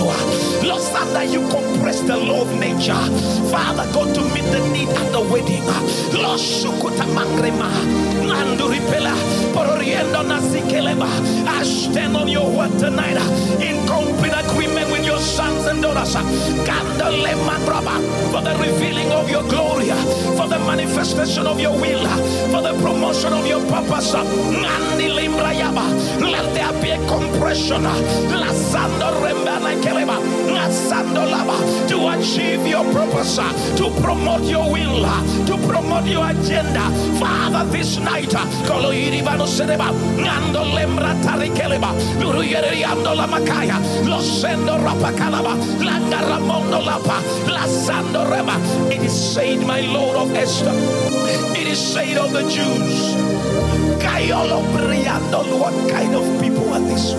rupurua. Lord, that you compress the law of nature. Father, God, to meet the need at the wedding. Lord, Shukuta Mangrema, Nandu Ripela, Pororiendo Nasikeleba. I stand on your word tonight in complete agreement with your sons and daughters. Mandraba, for the revealing of your glory, for the manifestation of your will, for the promotion of your purpose. Let there be a compression. Lasando rembana To achieve your purpose. Uh, to promote your will. Uh, to promote your agenda. Father, this night. Uh, Reba. It is said, my Lord of Esther. It is said of the Jews. What kind of people are these?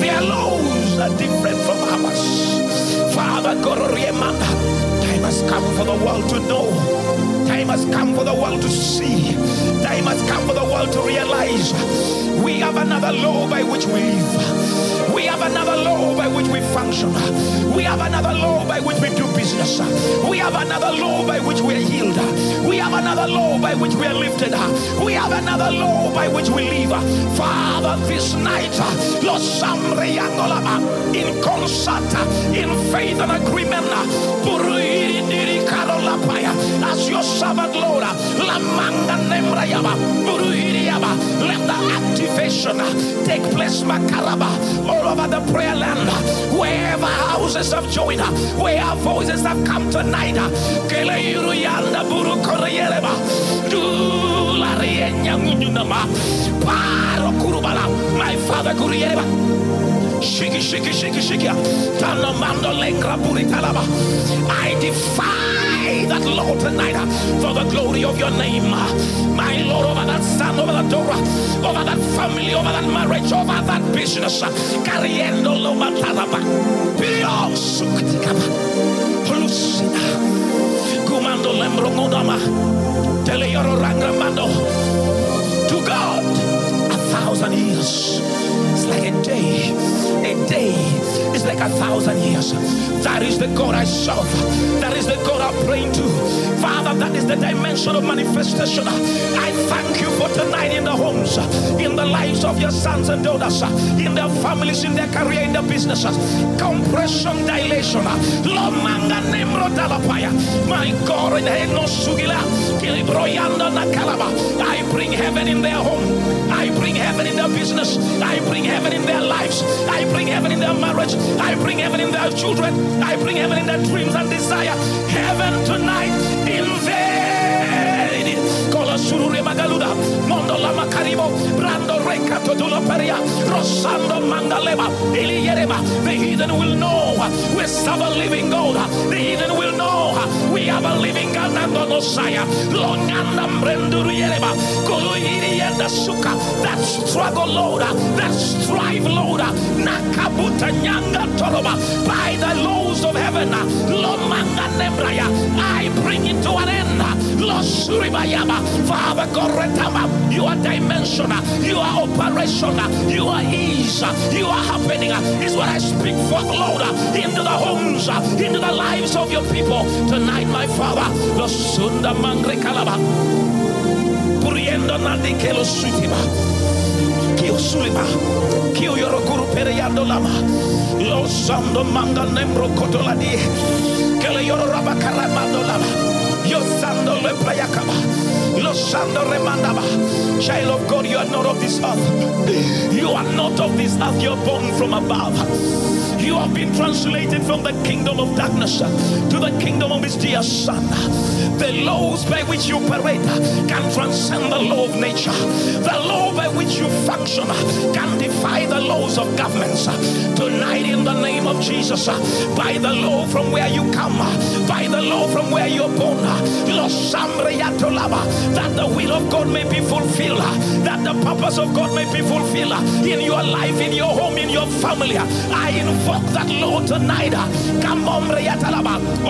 Their laws are different from ours. Father Gororiemanda, time has come for the world to know. Time has come for the world to see. Time has come for the world to realize we have another law by which we live. We have another law by which we function. We have another law by which we do business. We have another law by which we are healed. We have another law by which we are lifted. We have another law by which we live. Father, this night, Lord in concert, in faith and agreement, as your servant, Lord, Lamanga Nemrayaba, Buruhiriaba, let the activation take place, Makaraba, all over the prayer land, wherever houses have joined, where voices have come tonight. My father Kuriyeleba. Shiki, shiki, shiki, shiki. Talamando lengra puritalaba. I defy that law tonight uh, for the glory of your name. uh, My Lord, over that son, over that daughter, over that family, over that marriage, over that business. uh, Carriendo lo matalaba. Pio suktikaba. Lucina. Gumando lembro ngodama. Teleyoro rangramando. To God, a thousand years. Like a day. A day is like a thousand years. That is the God I serve. That is the God I'm praying to. Father, that is the dimension of manifestation. I thank you for tonight in the homes, in the lives of your sons and daughters, in their families, in their career, in their businesses. Compression, dilation. Lomanga nembro dalapaya. My God, in Heno Sugila, Kilibroyanda Nakalaba. I bring heaven in their home. I bring heaven in their business. I bring heaven in their lives. I bring heaven in their marriage. I bring heaven in their children. I bring heaven in their dreams and desire. Heaven tonight invade. Magaluda. Mondo lama reka totula peria. Rosando mandaleba. Ili. The heathen will know we serve a living God. The heathen will know we have a living God and the Messiah. Longanda brenduru yereba. Kolo iri yenda suka. That struggle, Lord. That strive, Lord. Nakabuta nyanga toroba. By the laws of heaven. Lomanga nembraya. I bring it to an end. Father Koretama. Your dimension. Your operation. Your ease. are happening is what I speak for, Lord. Into the homes. Into the lives of your people. Tonight, my Father. Losunda mangre kalaba. Puriendo nadike lo sutima. Kio sulima. Kio yorokuru pereyando lama. Losando manga nembro kotoladi. Kele yororaba karamando lama. Yosando le playakaba. Losando remandaba. Child of God, you are not of this earth. You are not of this earth. You're born from above. You have been translated from the kingdom of darkness to the kingdom of his dear son. The laws by which you operate can transcend the law of nature. The law by which you function can defy the laws of governments. Tonight, in the name of Jesus, by the law from where you come, by the law from where you're born, that the will of God may be fulfilled, that the purpose of God may be fulfilled in your life, in your home, in your family. I invoke that law tonight.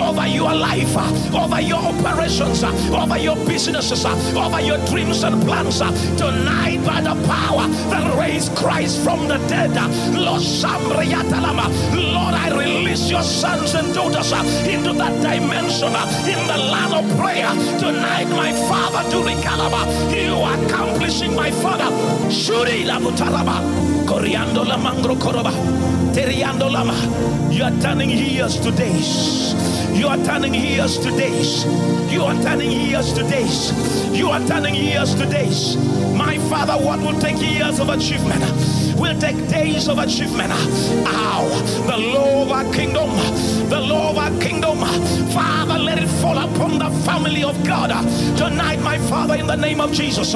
Over your life, over your operations, over your businesses, over your dreams and plans. Tonight, by the power that raised Christ from the dead, Lord, Lord, I release your sons and daughters into that dimension in the land of prayer. Tonight, my Father, Durikalaba, you are accomplishing, my Father. Shuri la mutalaba, Coriando la mangro koroba, Teriando lama. You are turning years to days. You are turning years to days. You are turning years to days. You are turning years to days. My Father, what will take years of achievement will take days of achievement. Ow, the law of our kingdom, the law of our kingdom. Father, let it fall upon the family of God tonight, my Father, in the name of Jesus.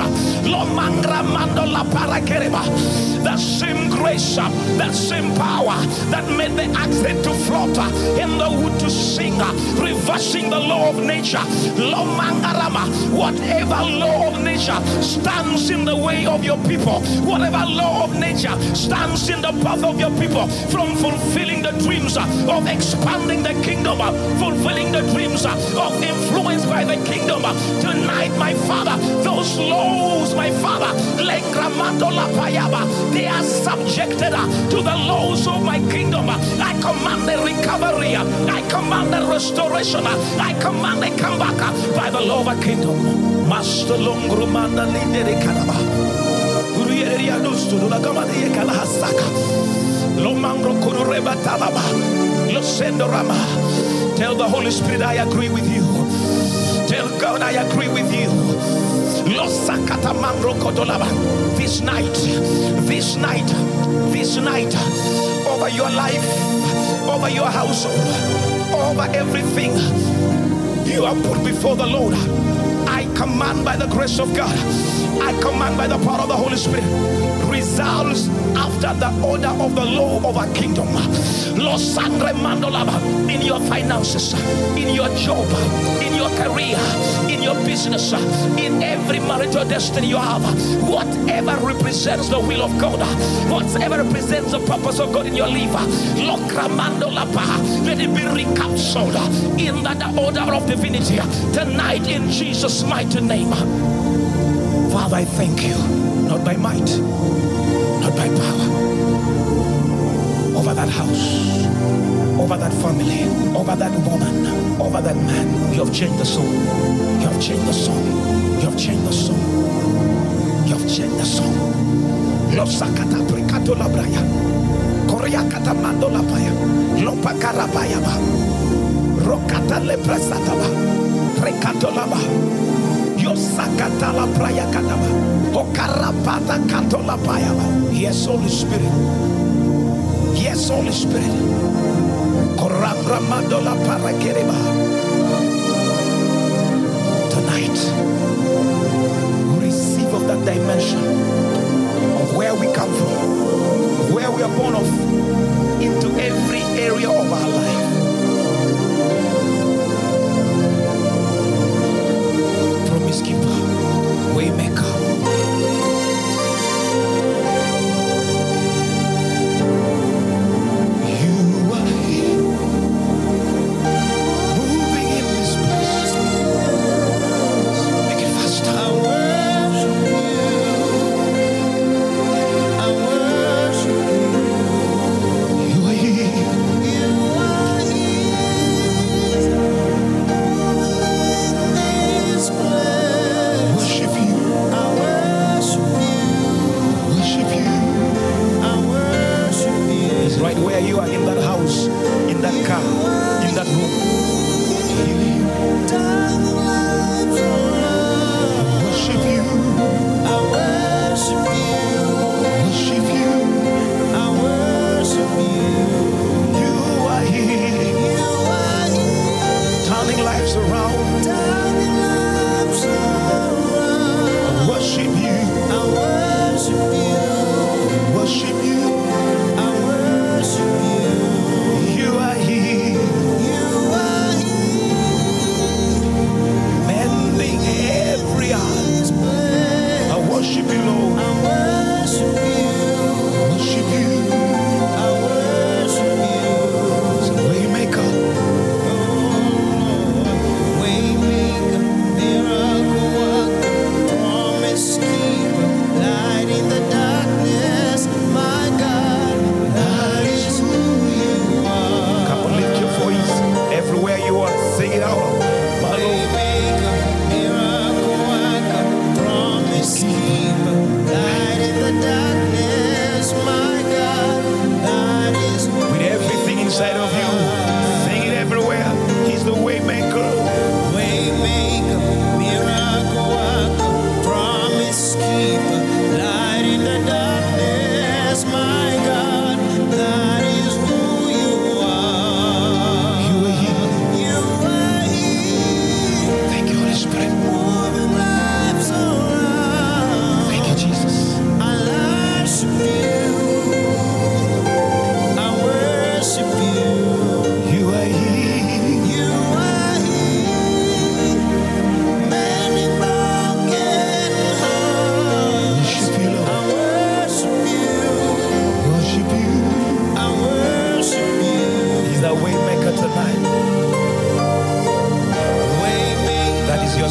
The same grace, that same power that made the axe to float in the wood to sing, reversing the law of nature. Whatever law of nature stands in the way of your people, whatever law of nature stands in the path of your people from fulfilling the dreams of expanding the kingdom, fulfilling the dreams Uh, of influence by the kingdom. Uh, tonight, my Father, those laws, my Father, they are subjected uh, to the laws of my kingdom. I command the recovery, I command the restoration, I command the comeback by the law of a kingdom. Master Longrumanda Lindere Kanaba. Uriyeria Nusturu Lagamadi Kalahasaka. Lomangro Kurureba Talaba. Losendo Rama. Tell the Holy Spirit I agree with you. Tell God I agree with you. This night, this night, this night, over your life, over your household, over everything you are put before the Lord. I command by the grace of God, I command by the power of the Holy Spirit, results after the order of the law of our kingdom. In your finances, in your job, in your career, in your business, in every marital destiny you have, whatever represents the will of God, whatever represents the purpose of God in your life, let it be recaptured in the order of divinity tonight in Jesus' mighty name. Father, I thank you, not by might, not by power, over that house, over that family, over that woman, over that man. You have changed the soul. You have changed the soul. You have changed the soul. You have changed the soul. Losakata prikato labraya. Korea kata mando lapaya. Lopa karabaya ba. Rokata leprasataba. Rekato laba. Yosakata la praya payaba. Yes, Holy Spirit. Yes, Holy Spirit. Korambramando la parakereba. Tonight, receive of that dimension of where we come from, where we are born of, into every area of our life. Promise keeper, waymaker.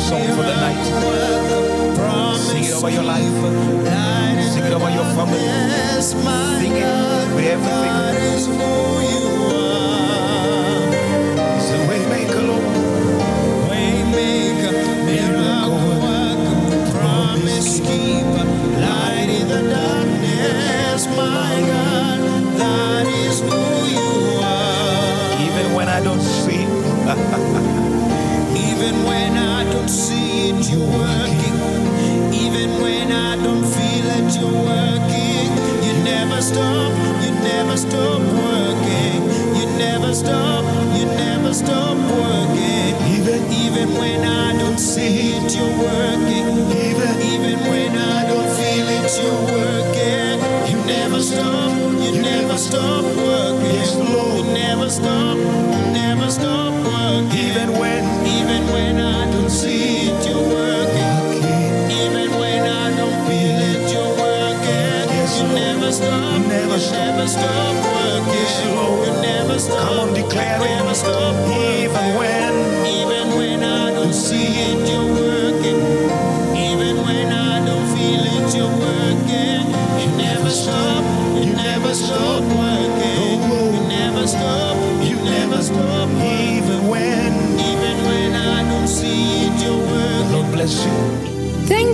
song for the night. Sing it over your life. Sing it over your family. Sing it with everything.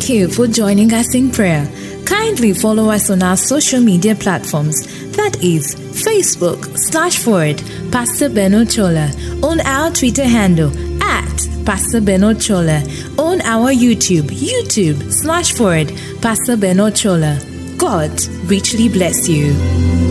Thank you for joining us in prayer. Kindly follow us on our social media platforms. That is Facebook slash forward Pastor Beno Chola on our Twitter handle at Pastor Beno Chola on our YouTube YouTube slash forward Pastor Beno Chola. God richly bless you.